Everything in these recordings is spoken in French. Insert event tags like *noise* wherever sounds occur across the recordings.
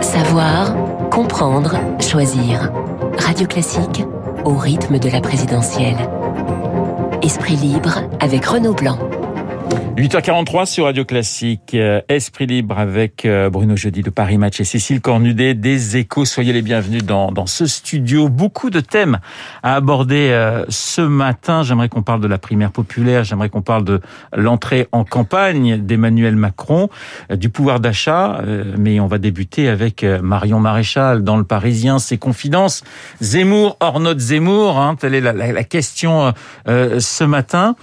Savoir, comprendre, choisir. Radio Classique au rythme de la présidentielle. Esprit libre avec Renaud Blanc. 8h43 sur Radio Classique, euh, Esprit Libre avec euh, Bruno Jeudi de Paris Match et Cécile Cornudet des Échos. Soyez les bienvenus dans, dans ce studio. Beaucoup de thèmes à aborder euh, ce matin. J'aimerais qu'on parle de la primaire populaire, j'aimerais qu'on parle de l'entrée en campagne d'Emmanuel Macron, du pouvoir d'achat, mais on va débuter avec Marion Maréchal dans Le Parisien, ses confidences. Zemmour, hors note Zemmour, hein, telle est la, la, la question ce matin.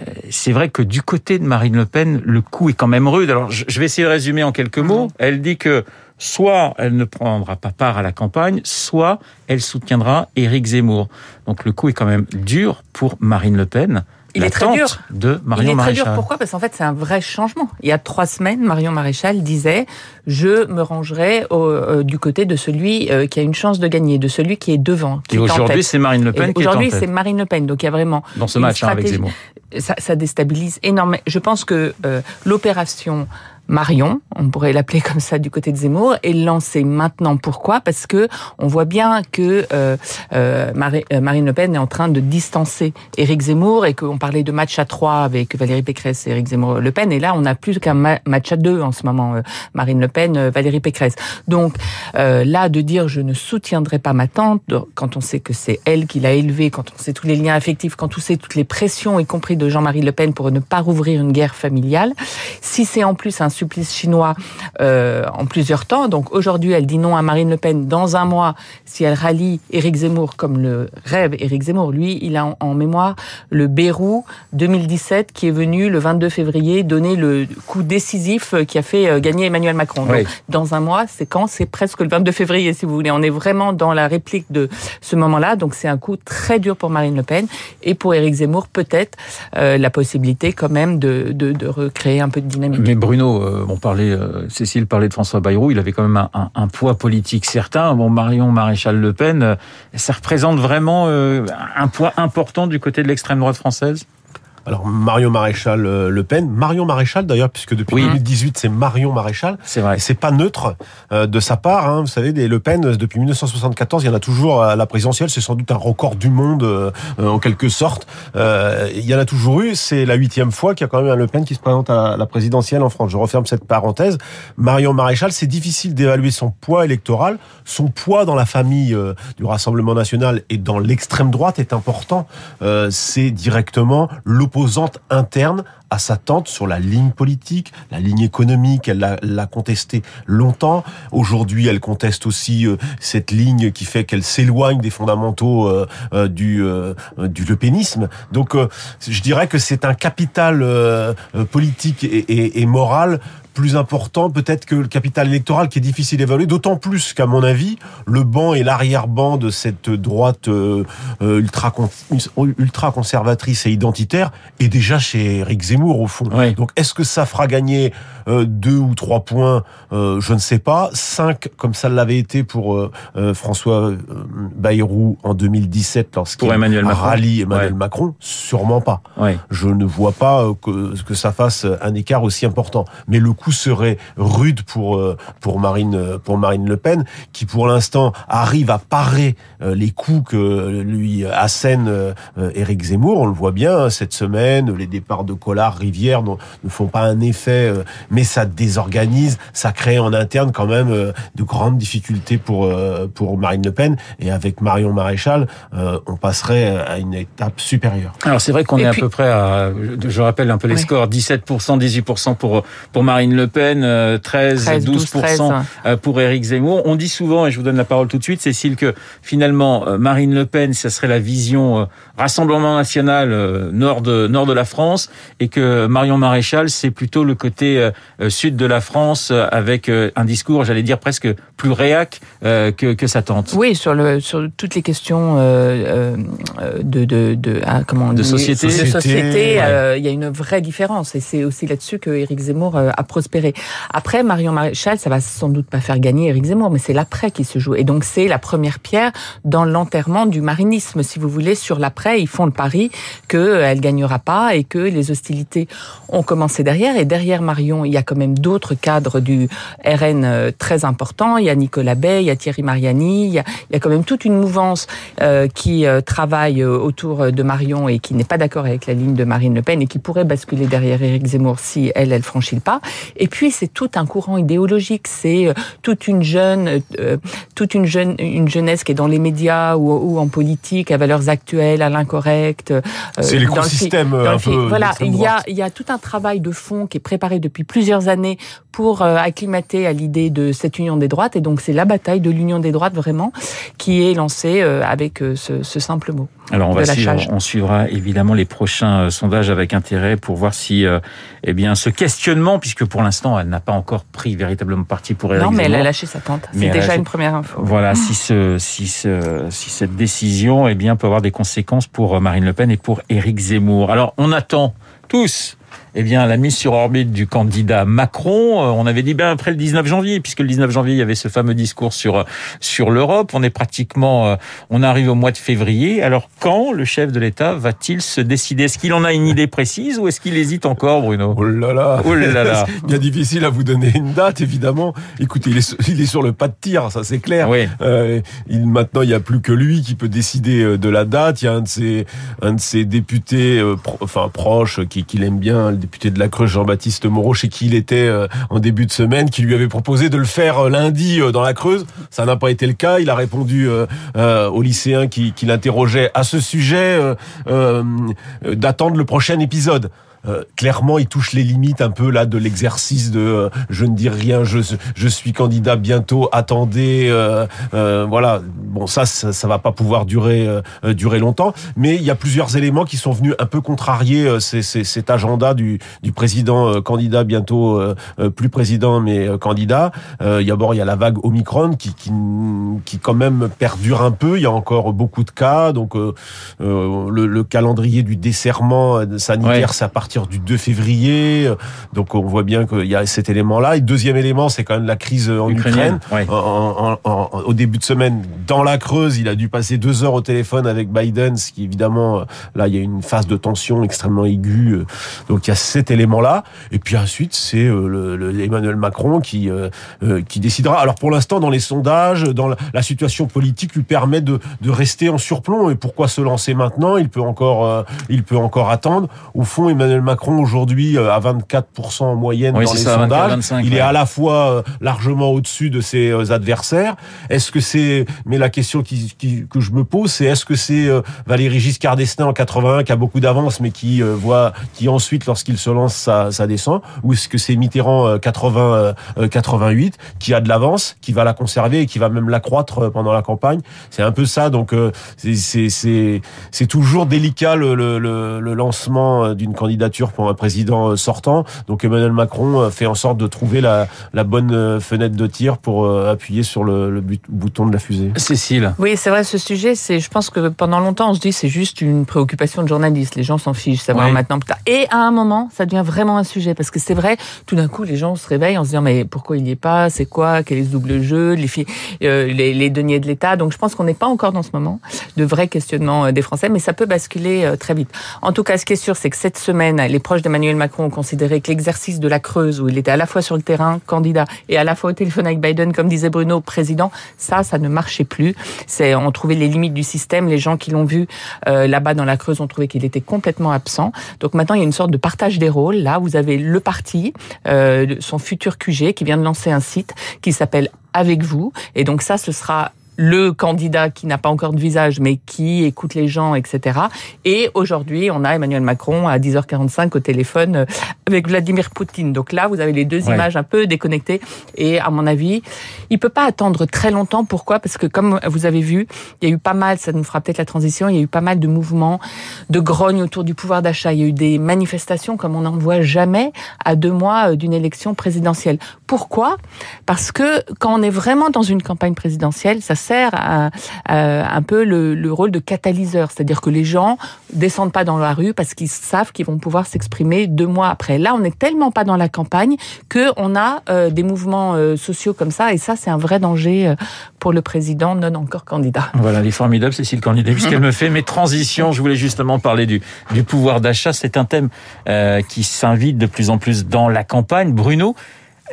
Euh, c'est vrai que du côté de Marine Le Pen, le coup est quand même rude. Alors, je vais essayer de résumer en quelques mots. Elle dit que soit elle ne prendra pas part à la campagne, soit elle soutiendra Éric Zemmour. Donc, le coup est quand même dur pour Marine Le Pen. Il est très dur. De Marion Il est très dur. Pourquoi? Parce qu'en fait, c'est un vrai changement. Il y a trois semaines, Marion Maréchal disait je me rangerai au, euh, du côté de celui euh, qui a une chance de gagner, de celui qui est devant. Qui Et aujourd'hui, c'est Marine Le Pen Et qui est en Aujourd'hui, c'est Marine Le Pen. Donc il y a vraiment Dans ce match hein, avec. Zemmour. Ça, ça déstabilise énormément. Je pense que euh, l'opération Marion, on pourrait l'appeler comme ça du côté de Zemmour, est lancée maintenant. Pourquoi? Parce que on voit bien que euh, euh, euh, Marine Le Pen est en train de distancer Éric Zemmour et qu'on parlait de match à trois avec Valérie Pécresse et Éric Zemmour Le Pen. Et là, on n'a plus qu'un ma- match à deux en ce moment. euh, Marine Le Pen, euh, Valérie Pécresse. Donc euh, là, de dire je ne soutiendrai pas ma tante, quand on sait que c'est elle qui l'a élevée, quand on sait tous les liens affectifs, quand on sait toutes les pressions, y compris de Jean-Marie Le Pen pour ne pas rouvrir une guerre familiale. Si c'est en plus un supplice chinois euh, en plusieurs temps, donc aujourd'hui elle dit non à Marine Le Pen, dans un mois, si elle rallie Éric Zemmour comme le rêve Éric Zemmour, lui, il a en, en mémoire le Bérou 2017 qui est venu le 22 février donner le coup décisif qui a fait euh, gagner Emmanuel Macron. Donc, Oui. dans un mois, c'est quand? C'est presque le 22 février, si vous voulez. On est vraiment dans la réplique de ce moment-là. Donc c'est un coup très dur pour Marine Le Pen et pour Éric Zemmour, peut-être euh, la possibilité quand même de, de, de recréer un peu de dynamique. Mais Bruno, euh, euh, Cécile parlait de François Bayrou, il avait quand même un, un- poids politique certain. Bon, Marion Maréchal Le Pen, euh, ça représente vraiment un poids important du côté de l'extrême droite française? Alors Marion Maréchal euh, Le Pen, Marion Maréchal d'ailleurs, puisque depuis Oui. 2018 c'est Marion Maréchal. C'est vrai. C'est pas neutre euh, de sa part. Hein. Vous savez, des Le Pen, euh, depuis 1974, il y en a toujours à la présidentielle. C'est sans doute un record du monde, euh, en quelque sorte. Euh, il y en a toujours eu. C'est la huitième fois qu'il y a quand même un Le Pen qui se présente à la présidentielle en France. Je referme cette parenthèse. Marion Maréchal, c'est difficile d'évaluer son poids électoral. Son poids dans la famille euh, du Rassemblement national et dans l'extrême droite est important. Euh, c'est directement interne à sa tante sur la ligne politique, la ligne économique, elle l'a- l'a contesté longtemps. Aujourd'hui, elle conteste aussi euh, cette ligne qui fait qu'elle s'éloigne des fondamentaux euh, euh, du, du lepénisme. Donc, je dirais que c'est un capital politique et moral plus important peut-être que le capital électoral qui est difficile à évaluer, d'autant plus qu'à mon avis, le banc et l'arrière-banc de cette droite euh, euh, ultra, ultra conservatrice et identitaire est déjà chez Eric Zemmour au fond. Oui. Donc est-ce que ça fera gagner euh, deux ou trois points Je ne sais pas. Cinq, comme ça l'avait été pour François Bayrou en 2017 lorsqu'il Emmanuel rallié Emmanuel Ouais. Macron, sûrement pas Oui. je ne vois pas que, que ça fasse un écart aussi important. Mais le coup serait rude pour euh, pour Marine euh, pour Marine Le Pen, qui pour l'instant arrive à parer euh, les coups que lui assène Éric Zemmour. On le voit bien hein, cette semaine, les départs de Collard, Rivière ne font pas un effet, mais ça désorganise, ça crée en interne quand même de grandes difficultés pour pour Marine Le Pen. Et avec Marion Maréchal, on passerait à une étape supérieure. Alors c'est vrai qu'on est puis- à peu près à, je rappelle un peu les scores, 17%, 18% pour pour Marine Le Pen, euh, 13, 13, 12%, 13, euh, pour Éric Zemmour. On dit souvent, et je vous donne la parole tout de suite, Cécile, que finalement euh, Marine Le Pen, ça serait la vision euh, Rassemblement national euh, nord de nord de la France, et que Marion Maréchal, c'est plutôt le côté sud de la France, avec un discours, j'allais dire presque plus réac que que sa tante. Oui, sur le sur toutes les questions de de de ah, comment De société. de Société, société, ouais. euh, il y a une vraie différence et c'est aussi là-dessus que Éric Zemmour a Après Marion Maréchal, ça va sans doute pas faire gagner Éric Zemmour, mais c'est l'après qui se joue et donc c'est la première pierre dans l'enterrement du marinisme, si vous voulez, sur l'après. Ils font le pari que euh, gagnera pas et que les hostilités ont commencé derrière. Et derrière Marion, il y a quand même d'autres cadres du RN euh, très importants. Il y a Nicolas Bay, il y a Thierry Mariani, il y a, il y a quand même toute une mouvance euh, qui euh, travaille autour de Marion et qui n'est pas d'accord avec la ligne de Marine Le Pen et qui pourrait basculer derrière Éric Zemmour si elle, elle franchit le pas. Et puis c'est tout un courant idéologique, c'est toute une jeune, euh, toute une jeune, une jeunesse qui est dans les médias ou, ou en politique à valeurs actuelles, à l'incorrect. euh, C'est le l'écosystème un le peu. Voilà, il y a, droite. il y a tout un travail de fond qui est préparé depuis plusieurs années pour euh, acclimater à l'idée de cette union des droites. Et donc c'est la bataille de l'union des droites vraiment qui est lancée euh, avec euh, ce, ce simple mot. Alors on va suivre, on suivra évidemment les prochains euh, sondages avec intérêt pour voir si, euh, eh bien, ce questionnement, puisque pour l'instant elle n'a pas encore pris véritablement parti pour Éric non, mais elle a lâché sa tente. C'est déjà lâché- une première info. Voilà, si ce, si ce, si cette décision, eh bien, peut avoir des conséquences pour euh, Marine Le Pen et pour Éric Zemmour. Alors, on attend tous, eh bien, la mise sur orbite du candidat Macron. Euh, On avait dit ben après le 19 janvier, puisque le 19 janvier il y avait ce fameux discours sur euh, sur l'Europe. On est pratiquement, euh, on arrive au mois de février. Alors, quand le chef de l'État va-t-il se décider? Est-ce qu'il en a une idée précise ou est-ce qu'il hésite encore, Bruno? Oh là là. Oh là là. *laughs* Bien difficile à vous donner une date, évidemment. Écoutez, il est, sur- il est sur le pas de tir, ça c'est clair. Oui. Euh, il, maintenant, il n'y a plus que lui qui peut décider de la date. Il y a un de ses, un de ses députés, euh, pro- enfin proches, qui, qui l'aime bien, le député de la Creuse, Jean-Baptiste Moreau, chez qui il était euh, en début de semaine, qui lui avait proposé de le faire euh, lundi euh, dans la Creuse. Ça n'a pas été le cas. Il a répondu aux lycéens qui, qui l'interrogeaient à ce sujet d'attendre le prochain épisode. Euh, clairement, il touche les limites un peu là de l'exercice de euh, je ne dis rien, je, je suis candidat bientôt, attendez, euh, euh, voilà. Bon, ça, ça, ça va pas pouvoir durer euh, durer longtemps, mais il y a plusieurs éléments qui sont venus un peu contrarier euh, ces- ces- cet agenda du, du président euh, candidat bientôt plus président mais euh, candidat. Euh, il y a d'abord il y a la vague Omicron qui, qui qui quand même perdure un peu. Il y a encore beaucoup de cas, donc euh, euh, le, le calendrier du desserrement sanitaire, Ouais. c'est à partir du 2 février. Donc on voit bien qu'il y a cet élément-là. Et deuxième élément, c'est quand même la crise en Ukrainienne, Ukraine. ouais. En- en- en- au début de semaine, dans la Creuse, il a dû passer deux heures au téléphone avec Biden, ce qui évidemment, euh, là, il y a une phase de tension extrêmement aiguë. euh, Donc il y a cet élément-là. Et puis ensuite, c'est euh, le, le- Emmanuel Macron qui euh, euh, qui décidera. Alors pour l'instant, dans les sondages, dans la, la situation politique lui permet de, de rester en surplomb. Et pourquoi se lancer maintenant? Il peut encore euh, il peut encore attendre. Au fond, Emmanuel Macron aujourd'hui euh, à 24% en moyenne Oui, dans les ça, sondages. 24, 25, il ouais. est à la fois euh, largement au-dessus de ses euh, adversaires. Est-ce que c'est mais la question qui, qui- que je me pose, c'est est-ce que c'est Valéry Giscard d'Estaing en 81 qui a beaucoup d'avance, mais qui voit qui ensuite, lorsqu'il se lance, ça, ça descend, ou est-ce que c'est Mitterrand euh, 80 euh, 88 qui a de l'avance, qui va la conserver et qui va même l'accroître pendant la campagne? C'est un peu ça. Donc c'est- c'est c'est c'est toujours délicat le, le, lancement d'une candidature pour un président euh, sortant. Donc Emmanuel Macron euh, fait en sorte de trouver la, la bonne euh, fenêtre de tir pour appuyer sur le, le but- bouton de la fusée. Cécile. Oui, c'est vrai, ce sujet, c'est, je pense que pendant longtemps, on se dit c'est juste une préoccupation de journaliste. Les gens s'en fichent, savoir Ouais. maintenant. plus tard. Et à un moment, ça devient vraiment un sujet parce que c'est vrai, tout d'un coup, les gens se réveillent en se disant mais pourquoi il n'y est pas? C'est quoi? Quel est ce double jeu? Les euh, les, les deniers de l'État. Donc je pense qu'on n'est pas encore dans ce moment de vrai questionnement des Français, mais ça peut basculer très vite. En tout cas, ce qui est sûr, c'est que cette semaine, les proches d'Emmanuel Macron ont considéré que l'exercice de la Creuse, où il était à la fois sur le terrain, candidat, et à la fois au téléphone avec Biden, comme disait Bruno, président, ça, ça ne marchait plus. C'est, on trouvait les limites du système. Les gens qui l'ont vu euh, là-bas dans la Creuse ont trouvé qu'il était complètement absent. Donc maintenant, il y a une sorte de partage des rôles. Là, vous avez le parti, euh, son futur QG, qui vient de lancer un site qui s'appelle Avec vous. Et donc ça, ce sera le candidat qui n'a pas encore de visage, mais qui écoute les gens, etc. Et aujourd'hui, on a Emmanuel Macron à 10h45 au téléphone euh, avec Vladimir Poutine. Donc là, vous avez les deux Ouais. images un peu déconnectées. Et à mon avis, il peut pas attendre très longtemps. Pourquoi? Parce que comme vous avez vu, il y a eu pas mal, ça nous fera peut-être la transition, il y a eu pas mal de mouvements, de grogne autour du pouvoir d'achat. Il y a eu des manifestations comme on n'en voit jamais à deux mois euh, d'une élection présidentielle. Pourquoi? Parce que quand on est vraiment dans une campagne présidentielle, ça sert un peu le, le, rôle de catalyseur, c'est-à-dire que les gens descendent pas dans la rue parce qu'ils savent qu'ils vont pouvoir s'exprimer deux mois après. Là, on n'est tellement pas dans la campagne que on a euh, des mouvements euh, sociaux comme ça, et ça, c'est un vrai danger euh, pour le président non encore candidat. Voilà, les formidables, Cécile Candidat, puisqu'elle me fait mes transitions. Je voulais justement parler du pouvoir d'achat. C'est un thème qui s'invite de plus en plus dans la campagne. Bruno,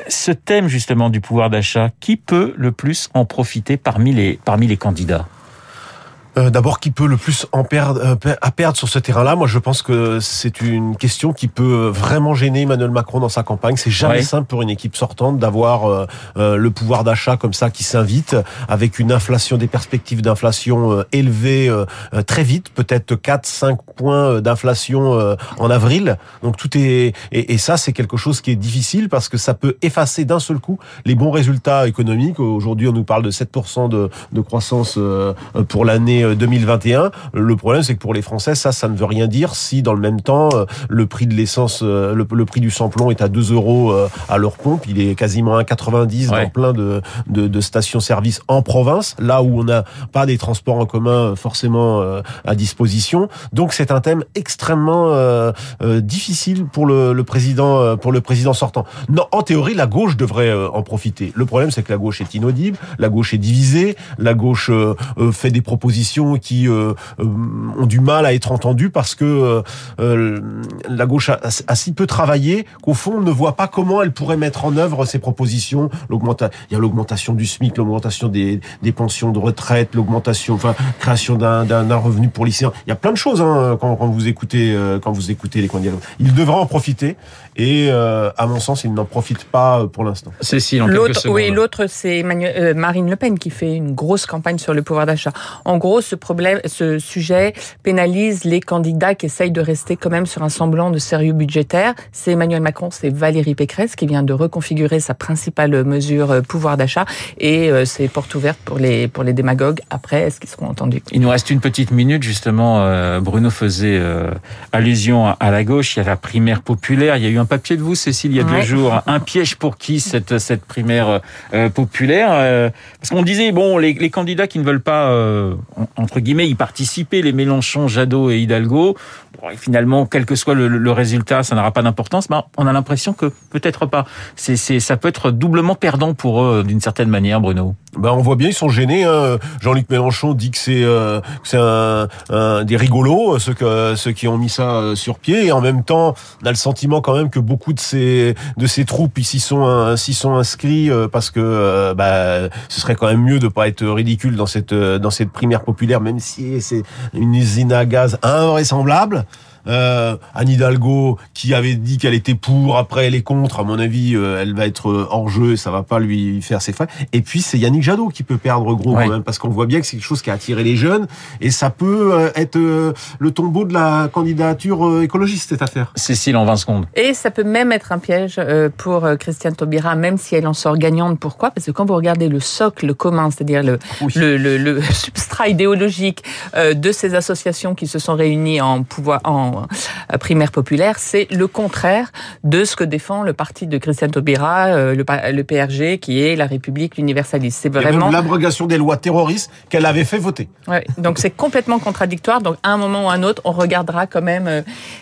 ce thème justement du pouvoir d'achat, qui peut le plus en profiter parmi les, candidats? Euh, d'abord, qui peut le plus en perdre, euh, à perdre sur ce terrain-là? Moi, je pense que c'est une question qui peut vraiment gêner Emmanuel Macron dans sa campagne. C'est jamais simple pour une équipe sortante d'avoir euh, le pouvoir d'achat comme ça qui s'invite, avec une inflation, des perspectives d'inflation élevées très vite, peut-être 4-5 points d'inflation en avril. Donc tout est et, et ça, c'est quelque chose qui est difficile parce que ça peut effacer d'un seul coup les bons résultats économiques. Aujourd'hui, on nous parle de 7% de, de croissance pour l'année 2021. Le problème, c'est que pour les Français, ça, ça ne veut rien dire si dans le même temps, euh, le prix de l'essence, euh, le, prix du samplon est à 2 euros euh, à leur pompe. Il est quasiment à 1,90 dans plein de, de, de stations-service en province, là où on n'a pas des transports en commun forcément à disposition. Donc c'est un thème extrêmement difficile pour le, le, président, pour le président sortant. Non, en théorie, la gauche devrait en profiter. Le problème, c'est que la gauche est inaudible, la gauche est divisée, la gauche fait des propositions qui euh, euh, ont du mal à être entendues parce que euh, la gauche a, si peu travaillé qu'au fond on ne voit pas comment elle pourrait mettre en œuvre ses propositions. il y a l'augmentation du SMIC, l'augmentation des, pensions de retraite, l'augmentation, enfin création d'un revenu pour lycéens. Il y a plein de choses hein, quand, vous écoutez quand vous écoutez les candidats. Il devrait en profiter et à mon sens il n'en profite pas pour l'instant. Cécile, en l'autre, oui, l'autre c'est Marine Le Pen qui fait une grosse campagne sur le pouvoir d'achat. En gros, ce problème, ce sujet pénalise les candidats qui essayent de rester quand même sur un semblant de sérieux budgétaire. C'est Emmanuel Macron, c'est Valérie Pécresse qui vient de reconfigurer sa principale mesure euh, pouvoir d'achat et euh, c'est porte ouverte pour les pour les démagogues. Après, est-ce qu'ils seront entendus? Il nous reste une petite minute justement. Euh, Bruno faisait allusion à la gauche. Il y a la primaire populaire. Il y a eu un papier de vous, Cécile, il y a deux jours. Un piège pour qui cette cette primaire populaire Parce qu'on disait bon, les, les, candidats qui ne veulent pas entre guillemets, y participer, les Mélenchon, Jadot et Hidalgo. finalement, quel que soit le, résultat, ça n'aura pas d'importance. Mais on a l'impression que peut-être pas. C'est, ça peut être doublement perdant pour eux, d'une certaine manière, Bruno. Ben, on voit bien, ils sont gênés. Hein. Jean-Luc Mélenchon dit que c'est euh, c'est un, des rigolos, ceux, que, ceux qui ont mis ça euh, sur pied. Et en même temps, on a le sentiment quand même que beaucoup de ces, de ces troupes ici sont, s'y sont inscrits euh, parce que bah, ce serait quand même mieux de pas être ridicule dans cette, dans cette primaire populaire, même si c'est une usine à gaz invraisemblable euh, Anne Hidalgo qui avait dit qu'elle était pour, après elle est contre. À mon avis, euh, elle va être euh, hors jeu, ça va pas lui faire ses frais. Et puis c'est Yannick Jadot qui peut perdre gros quand même, parce qu'on voit bien que c'est quelque chose qui a attiré les jeunes et ça peut euh, être le tombeau de la candidature écologiste cette affaire. Cécile en 20 secondes. Et ça peut même être un piège pour Christiane Taubira, même si elle en sort gagnante. Pourquoi? Parce que quand vous regardez le socle commun, c'est-à-dire le, le, le, le, *laughs* substrat idéologique de ces associations qui se sont réunies en pouvoir en euh, primaire populaire, c'est le contraire de ce que défend le parti de Christiane Taubira, euh, le, PRG, qui est la République universaliste. C'est vraiment l'abrogation des lois terroristes qu'elle avait fait voter. Ouais, donc c'est complètement contradictoire. Donc à un moment ou à un autre, on regardera quand même euh,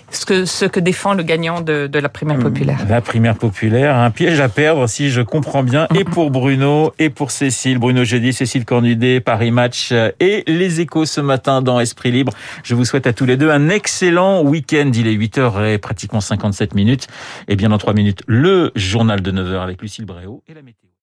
ce que ce que défend le gagnant de, de la primaire hmm. populaire. La primaire populaire, un piège à perdre, si je comprends bien, et pour Bruno et pour Cécile. Bruno jeudi, Cécile Cornudet, Paris Match et les Échos ce matin dans Esprit Libre. Je vous souhaite à tous les deux un excellent week-end. Il est 8h et pratiquement 57 minutes. Et bien dans 3 minutes, le journal de 9h avec Lucille Bréau et la météo.